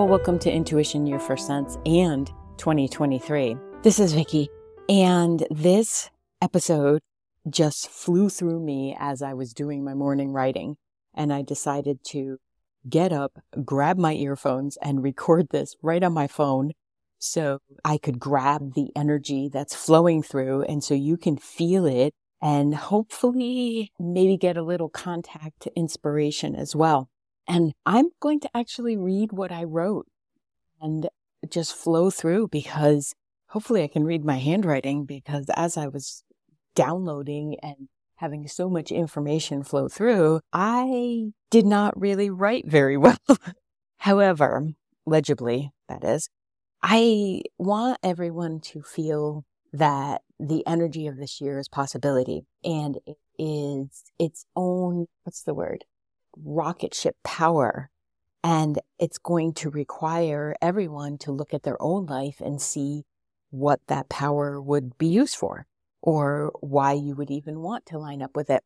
Well, welcome to Intuition Your First Sense and 2023. This is Vicki, and this episode just flew through me as I was doing my morning writing, and I decided to get up, grab my earphones, and record this right on my phone so I could grab the energy that's flowing through, and so you can feel it and hopefully maybe get a little contact inspiration as well. And I'm going to actually read what I wrote and just flow through because hopefully I can read my handwriting because as I was downloading and having so much information flow through, I did not really write very well. However, legibly, that is, I want everyone to feel that the energy of this year is possibility and it is its own, what's the word? Rocket ship power. And it's going to require everyone to look at their own life and see what that power would be used for or why you would even want to line up with it.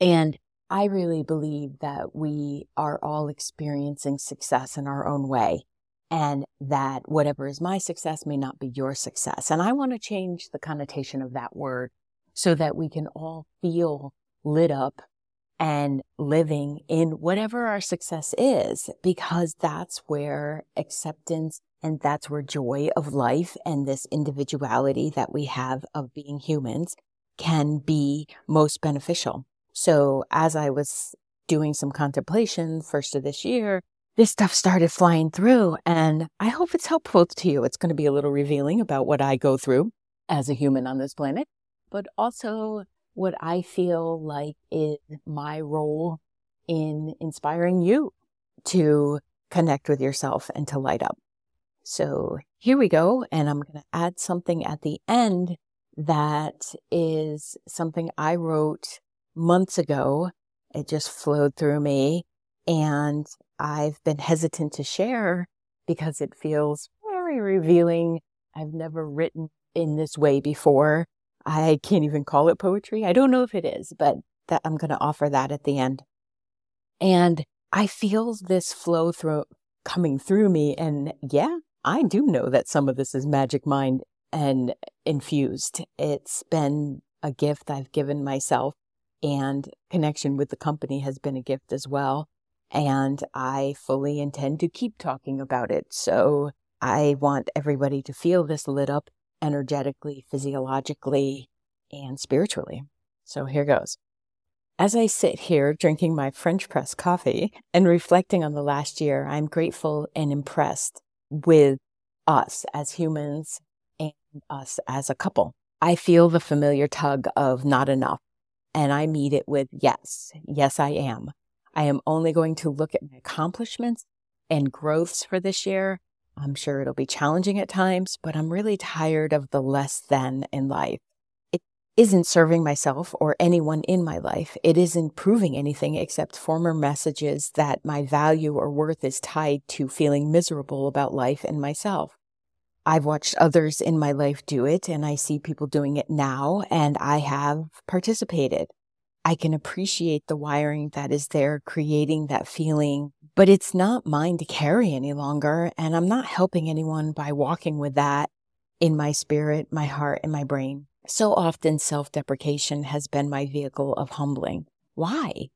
And I really believe that we are all experiencing success in our own way and that whatever is my success may not be your success. And I want to change the connotation of that word so that we can all feel lit up and living in whatever our success is, because that's where acceptance and that's where joy of life and this individuality that we have of being humans can be most beneficial. So as I was doing some contemplation first of this year, this stuff started flying through and I hope it's helpful to you. It's going to be a little revealing about what I go through as a human on this planet, but also what I feel like is my role in inspiring you to connect with yourself and to light up. So here we go. And I'm going to add something at the end that is something I wrote months ago. It just flowed through me and I've been hesitant to share because it feels very revealing. I've never written in this way before. I can't even call it poetry. I don't know if it is, but that I'm going to offer that at the end. And I feel this flow through coming through me. And yeah, I do know that some of this is magic mind and infused. It's been a gift I've given myself and connection with the company has been a gift as well. And I fully intend to keep talking about it. So I want everybody to feel this lit up energetically, physiologically, and spiritually. So here goes. As I sit here drinking my French press coffee and reflecting on the last year, I'm grateful and impressed with us as humans and us as a couple. I feel the familiar tug of not enough, and I meet it with yes, yes, I am. I am only going to look at my accomplishments and growths for this year I'm sure it'll be challenging at times, but I'm really tired of the less than in life. It isn't serving myself or anyone in my life. It isn't proving anything except former messages that my value or worth is tied to feeling miserable about life and myself. I've watched others in my life do it and I see people doing it now and I have participated. I can appreciate the wiring that is there creating that feeling but it's not mine to carry any longer. And I'm not helping anyone by walking with that in my spirit, my heart, and my brain. So often self deprecation has been my vehicle of humbling. Why?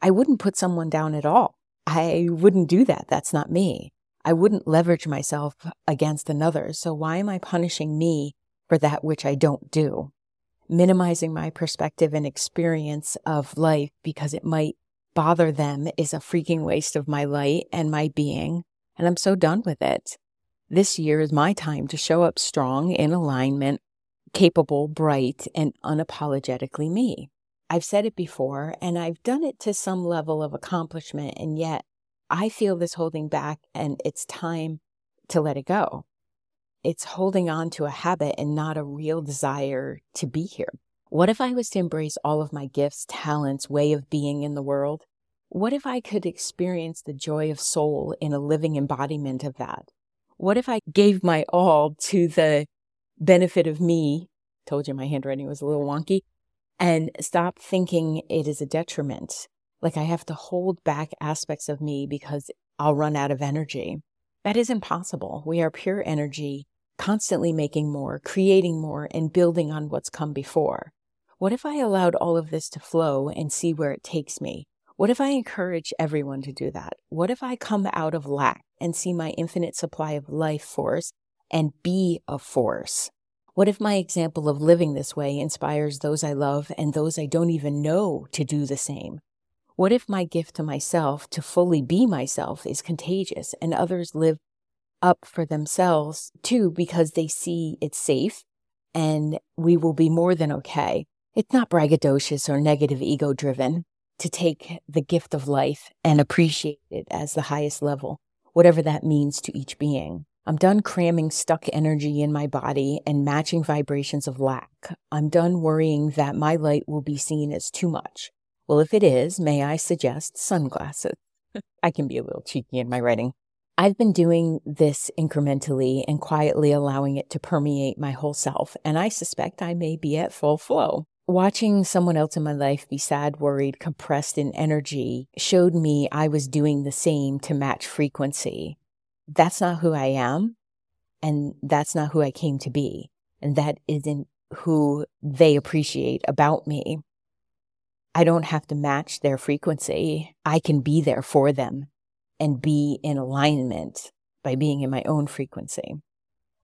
I wouldn't put someone down at all. I wouldn't do that. That's not me. I wouldn't leverage myself against another. So why am I punishing me for that which I don't do? Minimizing my perspective and experience of life because it might bother them is a freaking waste of my light and my being, and I'm so done with it. This year is my time to show up strong, in alignment, capable, bright, and unapologetically me. I've said it before, and I've done it to some level of accomplishment, and yet I feel this holding back, and it's time to let it go. It's holding on to a habit and not a real desire to be here. What if I was to embrace all of my gifts, talents, way of being in the world? What if I could experience the joy of soul in a living embodiment of that? What if I gave my all to the benefit of me? Told you my handwriting was a little wonky and stop thinking it is a detriment. Like I have to hold back aspects of me because I'll run out of energy. That is impossible. We are pure energy, constantly making more, creating more, and building on what's come before. What if I allowed all of this to flow and see where it takes me? What if I encourage everyone to do that? What if I come out of lack and see my infinite supply of life force and be a force? What if my example of living this way inspires those I love and those I don't even know to do the same? What if my gift to myself to fully be myself is contagious and others live up for themselves too because they see it's safe and we will be more than okay? It's not braggadocious or negative ego driven to take the gift of life and appreciate it as the highest level, whatever that means to each being. I'm done cramming stuck energy in my body and matching vibrations of lack. I'm done worrying that my light will be seen as too much. Well, if it is, may I suggest sunglasses? I can be a little cheeky in my writing. I've been doing this incrementally and quietly allowing it to permeate my whole self, and I suspect I may be at full flow. Watching someone else in my life be sad, worried, compressed in energy showed me I was doing the same to match frequency. That's not who I am. And that's not who I came to be. And that isn't who they appreciate about me. I don't have to match their frequency. I can be there for them and be in alignment by being in my own frequency.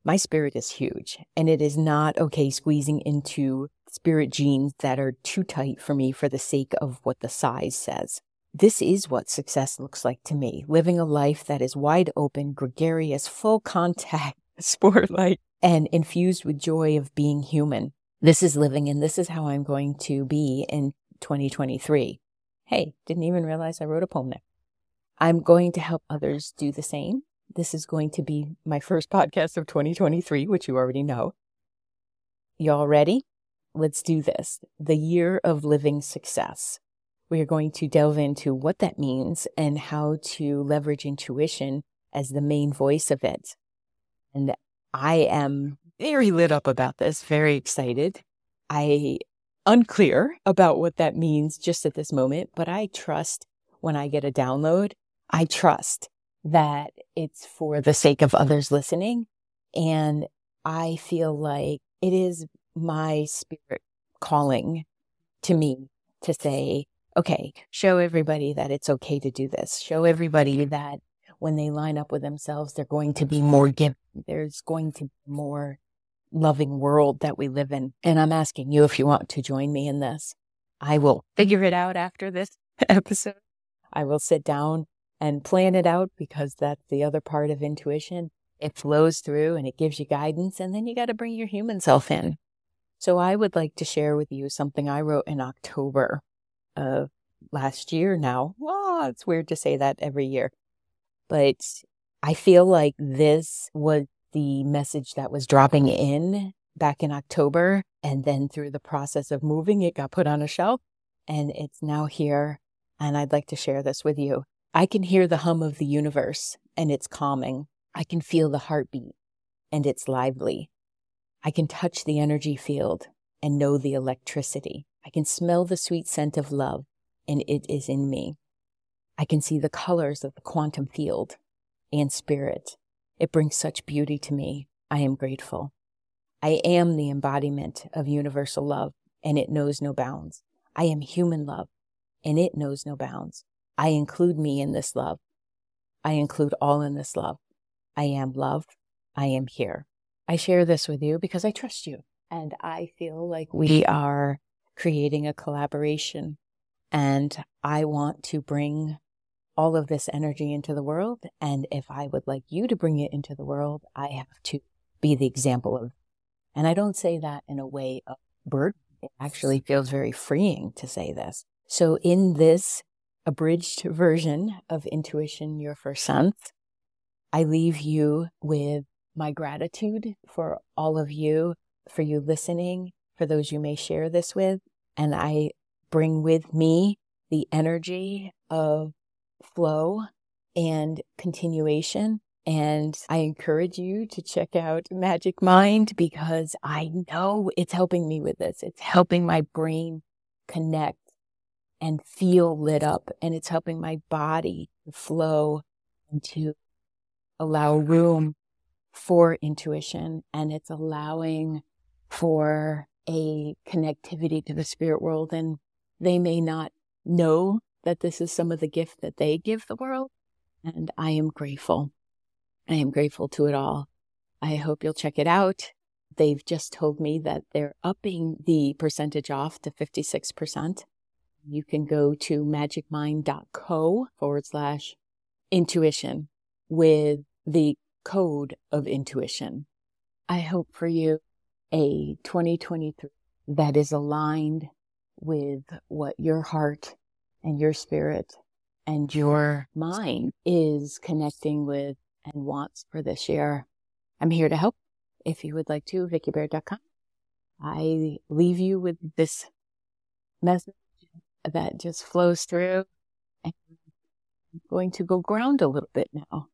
My spirit is huge and it is not okay squeezing into spirit jeans that are too tight for me for the sake of what the size says. This is what success looks like to me living a life that is wide open, gregarious, full contact, sport-like, and infused with joy of being human. This is living, and this is how I'm going to be in 2023. Hey, didn't even realize I wrote a poem there. I'm going to help others do the same. This is going to be my first podcast of 2023, which you already know. Y'all ready? let's do this. The year of living success. We are going to delve into what that means and how to leverage intuition as the main voice of it. And I am very lit up about this, very excited. I unclear about what that means just at this moment, but I trust when I get a download, I trust that it's for the sake of others listening. And I feel like it is my spirit calling to me to say, okay, show everybody that it's okay to do this. Show everybody that when they line up with themselves, they're going to be more giving. There's going to be more loving world that we live in. And I'm asking you if you want to join me in this. I will figure it out after this episode. I will sit down and plan it out because that's the other part of intuition. It flows through and it gives you guidance. And then you got to bring your human self in. So I would like to share with you something I wrote in October of last year now. Well, it's weird to say that every year, but I feel like this was the message that was dropping in back in October. And then through the process of moving, it got put on a shelf and it's now here. And I'd like to share this with you. I can hear the hum of the universe and it's calming. I can feel the heartbeat and it's lively. I can touch the energy field and know the electricity. I can smell the sweet scent of love, and it is in me. I can see the colors of the quantum field and spirit. It brings such beauty to me. I am grateful. I am the embodiment of universal love, and it knows no bounds. I am human love, and it knows no bounds. I include me in this love. I include all in this love. I am love. I am here. I share this with you because I trust you and I feel like we are creating a collaboration and I want to bring all of this energy into the world. And if I would like you to bring it into the world, I have to be the example of, and I don't say that in a way of burden. It actually feels very freeing to say this. So in this abridged version of Intuition Your First Sense, I leave you with my gratitude for all of you, for you listening, for those you may share this with. And I bring with me the energy of flow and continuation. And I encourage you to check out Magic Mind because I know it's helping me with this. It's helping my brain connect and feel lit up, and it's helping my body to flow to allow room for intuition and it's allowing for a connectivity to the spirit world. And they may not know that this is some of the gift that they give the world. And I am grateful. I am grateful to it all. I hope you'll check it out. They've just told me that they're upping the percentage off to 56%. You can go to magicmind.co forward slash intuition with the code of intuition. I hope for you a 2023 that is aligned with what your heart and your spirit and your mind is connecting with and wants for this year. I'm here to help. If you would like to, vickibaird.com. I leave you with this message that just flows through. And I'm going to go ground a little bit now.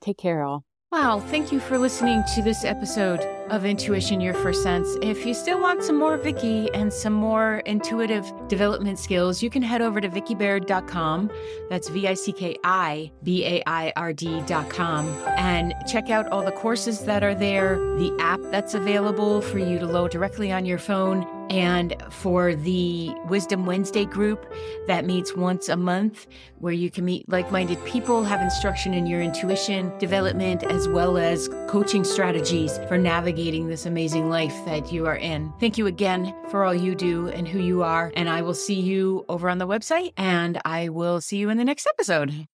Take care, all. Wow, thank you for listening to this episode of Intuition Your First Sense. If you still want some more Vicki and some more intuitive development skills, you can head over to vickibaird.com. That's V I C K I B A I R D.com and check out all the courses that are there, the app that's available for you to load directly on your phone and for the Wisdom Wednesday group that meets once a month, where you can meet like minded people, have instruction in your intuition development, as well as coaching strategies for navigating this amazing life that you are in. Thank you again for all you do and who you are. And I will see you over on the website, and I will see you in the next episode.